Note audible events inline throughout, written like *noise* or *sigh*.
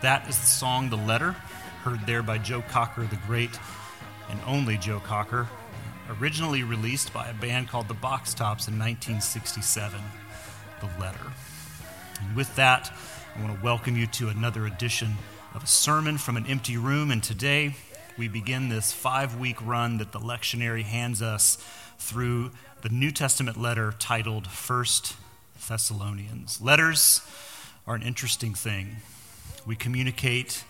That is the song The Letter, heard there by Joe Cocker, the great and only Joe Cocker, originally released by a band called the Box Tops in 1967. The Letter. And with that, I want to welcome you to another edition of a sermon from an empty room. And today, we begin this five week run that the lectionary hands us through the New Testament letter titled First Thessalonians. Letters are an interesting thing. We communicate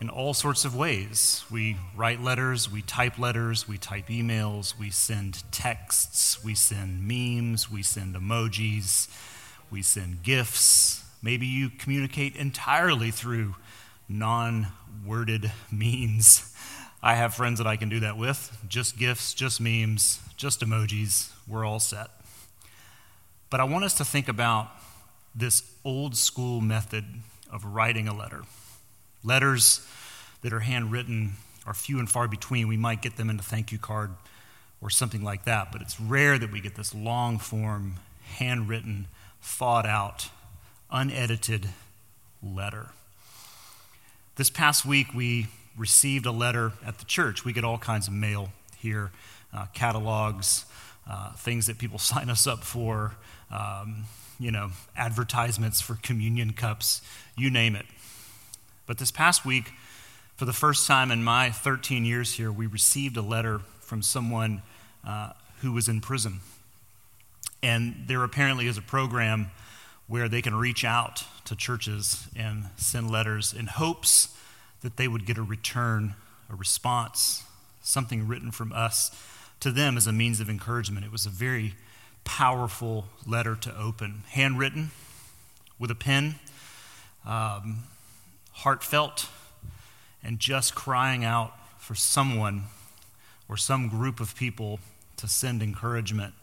in all sorts of ways. We write letters, we type letters, we type emails, we send texts, we send memes, we send emojis, we send gifts. Maybe you communicate entirely through non worded *laughs* means. I have friends that I can do that with. Just gifts, just memes, just emojis. We're all set. But I want us to think about this old school method of writing a letter. Letters that are handwritten are few and far between. We might get them in a thank you card or something like that, but it's rare that we get this long form, handwritten, thought out, unedited letter. This past week, we received a letter at the church. We get all kinds of mail here uh, catalogs, uh, things that people *laughs* sign us up for, um, you know, advertisements for communion cups, you name it. But this past week, for the first time in my 13 years here, we received a letter from someone uh, who was in prison. And there apparently is a program where they can reach out to churches and send letters in hopes that they would get a return, a response, something written from us to them as a means of encouragement. It was a very powerful letter to open, handwritten with a pen, um, heartfelt, and just crying out for someone or some group of people to send encouragement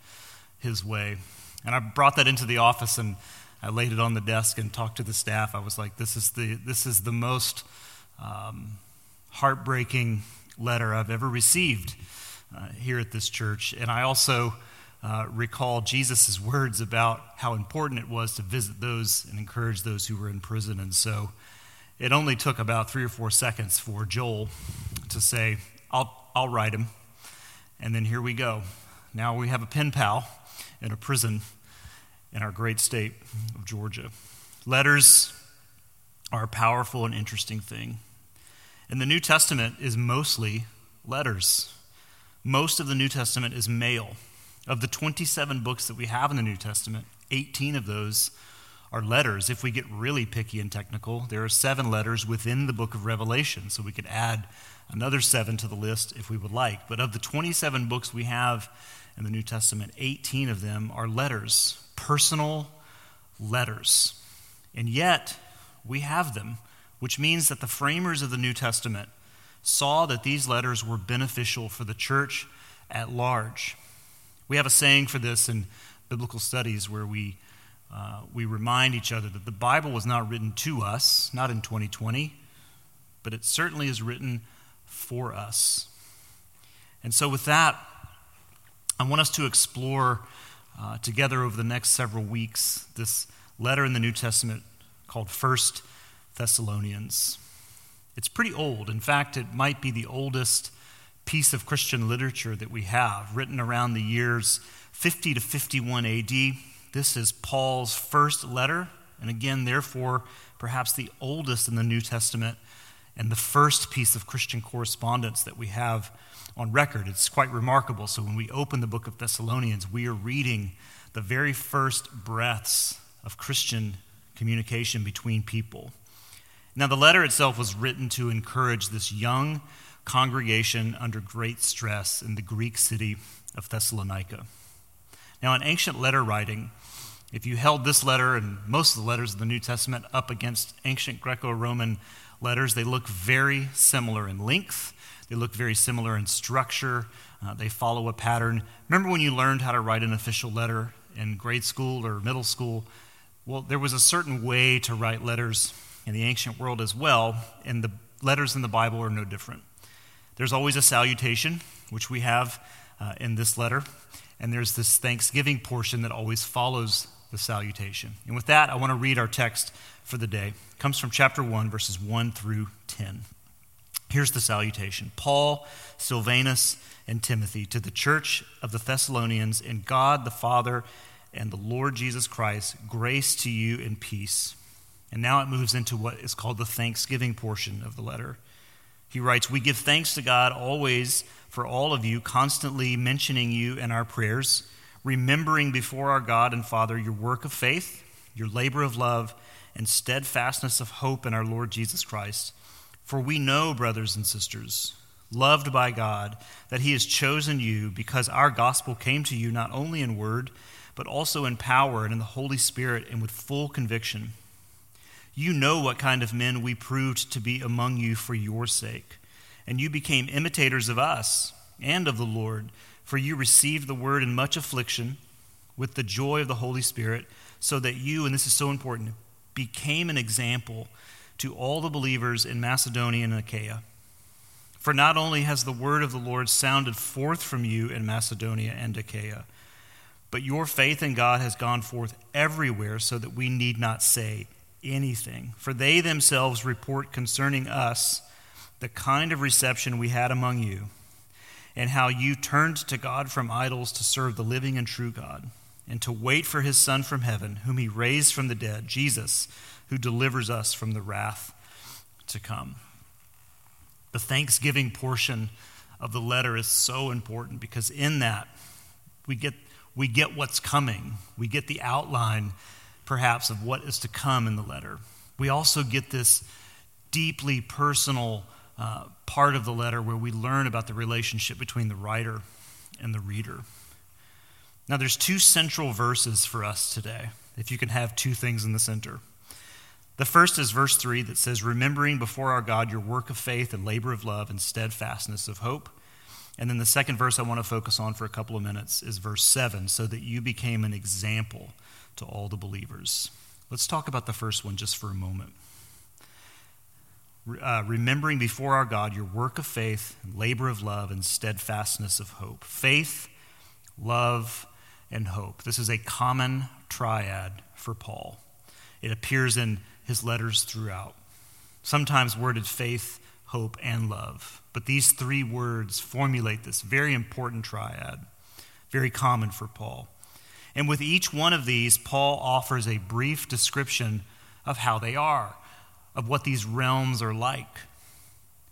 his way. And I brought that into the office and I laid it on the desk and talked to the staff. I was like, this is the, this is the most um, heartbreaking letter I've ever received uh, here at this church. And I also uh, recall Jesus' words about how important it was to visit those and encourage those who were in prison. And so it only took about three or four seconds for Joel to say, I'll, I'll write him. And then here we go. Now we have a pen pal in a prison in our great state of Georgia. Letters are a powerful and interesting thing. And the New Testament is mostly letters. Most of the New Testament is mail. Of the 27 books that we have in the New Testament, 18 of those are letters. If we get really picky and technical, there are seven letters within the book of Revelation, so we could add another seven to the list if we would like. But of the 27 books we have in the New Testament, 18 of them are letters, personal letters. And yet, we have them, which means that the framers of the New Testament saw that these letters were beneficial for the church at large. We have a saying for this in biblical studies where we, uh, we remind each other that the Bible was not written to us, not in 2020, but it certainly is written for us. And so, with that, I want us to explore uh, together over the next several weeks this letter in the New Testament called First Thessalonians. It's pretty old. In fact, it might be the oldest piece of Christian literature that we have, written around the years 50 to 51 AD. This is Paul's first letter, and again, therefore, perhaps the oldest in the New Testament and the first piece of Christian correspondence that we have on record. It's quite remarkable. So when we open the book of Thessalonians, we are reading the very first breaths of Christian communication between people. Now, the letter itself was written to encourage this young congregation under great stress in the Greek city of Thessalonica. Now, in ancient letter writing, if you held this letter and most of the letters of the New Testament up against ancient Greco Roman letters, they look very similar in length, they look very similar in structure, uh, they follow a pattern. Remember when you learned how to write an official letter in grade school or middle school? Well, there was a certain way to write letters in the ancient world as well, and the letters in the Bible are no different. There's always a salutation, which we have uh, in this letter, and there's this thanksgiving portion that always follows the salutation. And with that, I want to read our text for the day. It comes from chapter 1, verses 1 through 10. Here's the salutation Paul, Silvanus, and Timothy to the church of the Thessalonians, in God the Father and the Lord Jesus Christ, grace to you and peace. And now it moves into what is called the thanksgiving portion of the letter. He writes, We give thanks to God always for all of you, constantly mentioning you in our prayers, remembering before our God and Father your work of faith, your labor of love, and steadfastness of hope in our Lord Jesus Christ. For we know, brothers and sisters, loved by God, that He has chosen you because our gospel came to you not only in word, but also in power and in the Holy Spirit and with full conviction. You know what kind of men we proved to be among you for your sake. And you became imitators of us and of the Lord, for you received the word in much affliction with the joy of the Holy Spirit, so that you, and this is so important, became an example to all the believers in Macedonia and Achaia. For not only has the word of the Lord sounded forth from you in Macedonia and Achaia, but your faith in God has gone forth everywhere, so that we need not say, anything, for they themselves report concerning us the kind of reception we had among you, and how you turned to God from idols to serve the living and true God, and to wait for his Son from heaven, whom he raised from the dead, Jesus, who delivers us from the wrath to come. The thanksgiving portion of the letter is so important because in that we get, we get what's coming, we get the outline perhaps, of what is to come in the letter. We also get this deeply personal uh, part of the letter where we learn about the relationship between the writer and the reader. Now, there's two central verses for us today, if you can have two things in the center. The first is verse 3 that says, Remembering before our God your work of faith and labor of love and steadfastness of hope. And then the second verse I want to focus on for a couple of minutes is verse 7 so that you became an example to all the believers. Let's talk about the first one just for a moment. Uh, remembering before our God your work of faith, labor of love, and steadfastness of hope. Faith, love, and hope. This is a common triad for Paul. It appears in his letters throughout, sometimes worded faith, hope, and love. But these three words formulate this very important triad, very common for Paul. And with each one of these, Paul offers a brief description of how they are, of what these realms are like.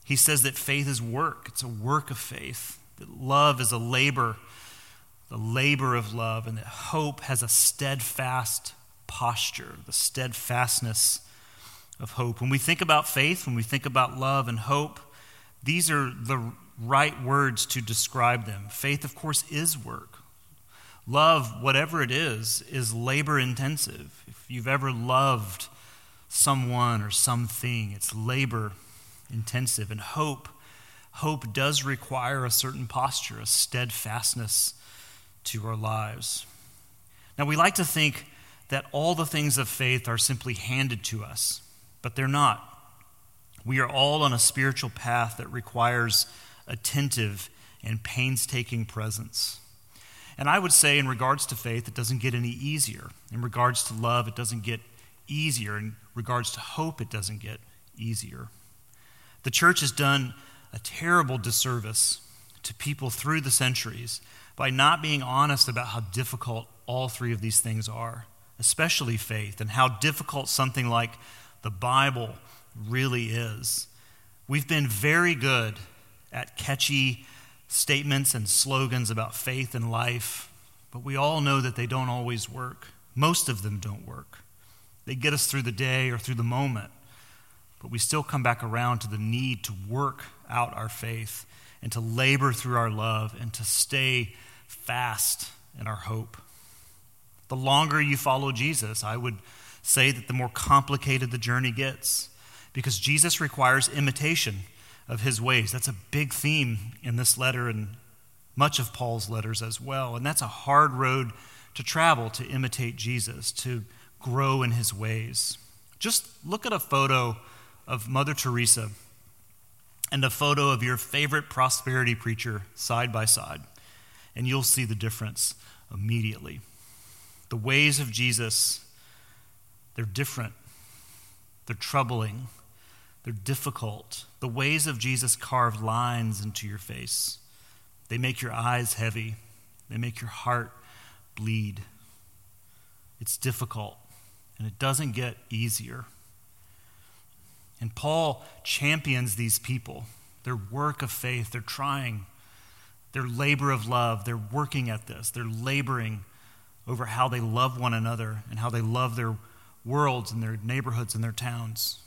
He says that faith is work, it's a work of faith, that love is a labor, the labor of love, and that hope has a steadfast posture, the steadfastness of hope. When we think about faith, when we think about love and hope, these are the right words to describe them. Faith, of course, is work. Love, whatever it is, is labor intensive. If you've ever loved someone or something, it's labor intensive. And hope, hope does require a certain posture, a steadfastness to our lives. Now, we like to think that all the things of faith are simply handed to us, but they're not. We are all on a spiritual path that requires attentive and painstaking presence. And I would say, in regards to faith, it doesn't get any easier. In regards to love, it doesn't get easier. In regards to hope, it doesn't get easier. The church has done a terrible disservice to people through the centuries by not being honest about how difficult all three of these things are, especially faith, and how difficult something like the Bible really is. We've been very good at catchy statements and slogans about faith and life, but we all know that they don't always work. Most of them don't work. They get us through the day or through the moment, but we still come back around to the need to work out our faith and to labor through our love and to stay fast in our hope. The longer you follow Jesus, I would say that the more complicated the journey gets because Jesus requires imitation of his ways. That's a big theme in this letter and much of Paul's letters as well. And that's a hard road to travel to imitate Jesus, to grow in his ways. Just look at a photo of Mother Teresa and a photo of your favorite prosperity preacher side by side, and you'll see the difference immediately. The ways of Jesus, they're different, they're troubling, they're difficult. The ways of Jesus carve lines into your face. They make your eyes heavy, they make your heart bleed. It's difficult, and it doesn't get easier. And Paul champions these people, their work of faith, they're trying, their labor of love, they're working at this, they're laboring over how they love one another and how they love their worlds and their neighborhoods and their towns.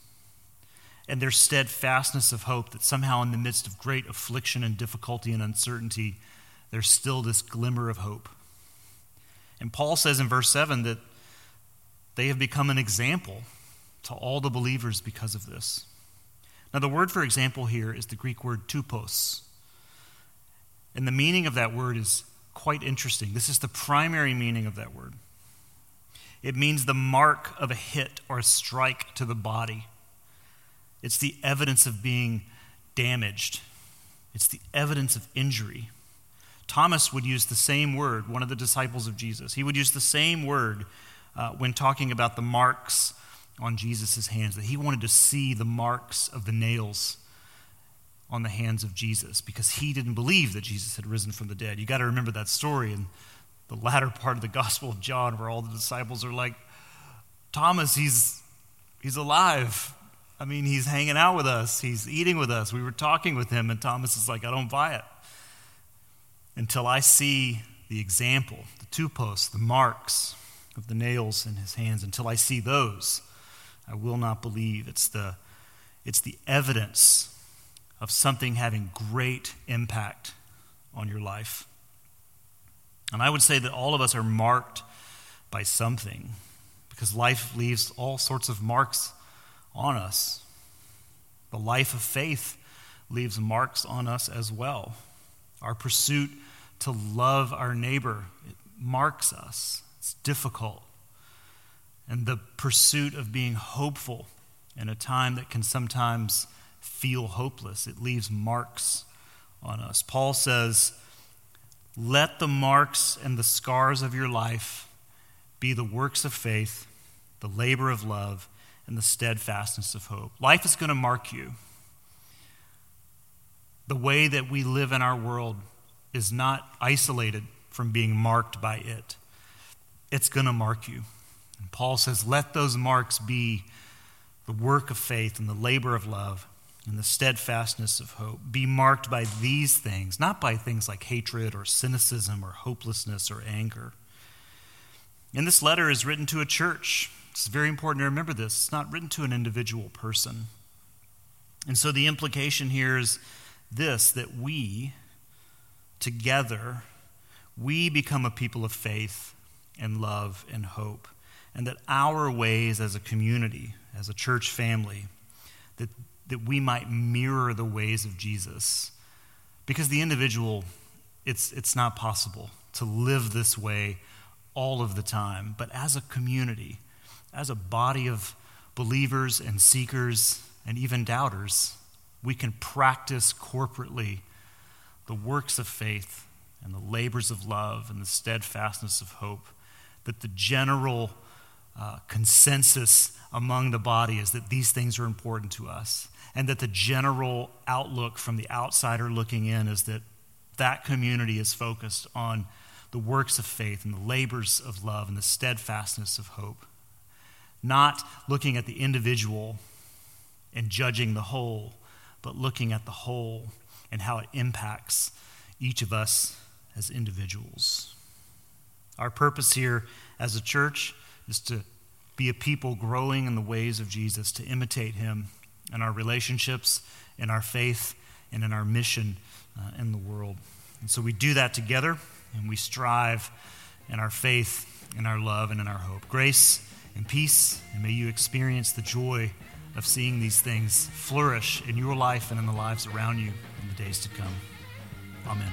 And their steadfastness of hope that somehow, in the midst of great affliction and difficulty and uncertainty, there's still this glimmer of hope. And Paul says in verse 7 that they have become an example to all the believers because of this. Now, the word for example here is the Greek word tupos. And the meaning of that word is quite interesting. This is the primary meaning of that word. It means the mark of a hit or a strike to the body. It's the evidence of being damaged, it's the evidence of injury. Thomas would use the same word, one of the disciples of Jesus. He would use the same word uh, when talking about the marks on Jesus' hands, that he wanted to see the marks of the nails on the hands of Jesus because he didn't believe that Jesus had risen from the dead. You got to remember that story in the latter part of the Gospel of John where all the disciples are like, Thomas, he's, he's alive. I mean, he's hanging out with us, he's eating with us. We were talking with him, and Thomas is like, I don't buy it until I see the example, the tupos, the marks of the nails in his hands, until I see those I will not believe. It's the, it's the evidence of something having great impact on your life. And I would say that all of us are marked by something because life leaves all sorts of marks on us. The life of faith leaves marks on us as well. Our pursuit to love our neighbor it marks us. It's difficult and the pursuit of being hopeful in a time that can sometimes feel hopeless. It leaves marks on us. Paul says, Let the marks and the scars of your life be the works of faith, the labor of love, and the steadfastness of hope. Life is going to mark you. The way that we live in our world is not isolated from being marked by it, it's going to mark you. And Paul says, Let those marks be the work of faith and the labor of love and the steadfastness of hope. Be marked by these things, not by things like hatred or cynicism or hopelessness or anger. And this letter is written to a church. It's very important to remember this. It's not written to an individual person. And so the implication here is this that we, together, we become a people of faith and love and hope and that our ways as a community, as a church family, that, that we might mirror the ways of Jesus. Because the individual, it's, it's not possible to live this way all of the time. But as a community, as a body of believers and seekers and even doubters, we can practice corporately the works of faith and the labors of love and the steadfastness of hope that the general uh, consensus among the body is that these things are important to us, and that the general outlook from the outsider looking in is that that community is focused on the works of faith and the labors of love and the steadfastness of hope. Not looking at the individual and judging the whole, but looking at the whole and how it impacts each of us as individuals. Our purpose here as a church is to be a people growing in the ways of Jesus, to imitate him in our relationships, in our faith, and in our mission uh, in the world. And so we do that together, and we strive in our faith, in our love, and in our hope. Grace and peace, and may you experience the joy of seeing these things flourish in your life and in the lives around you in the days to come. Amen.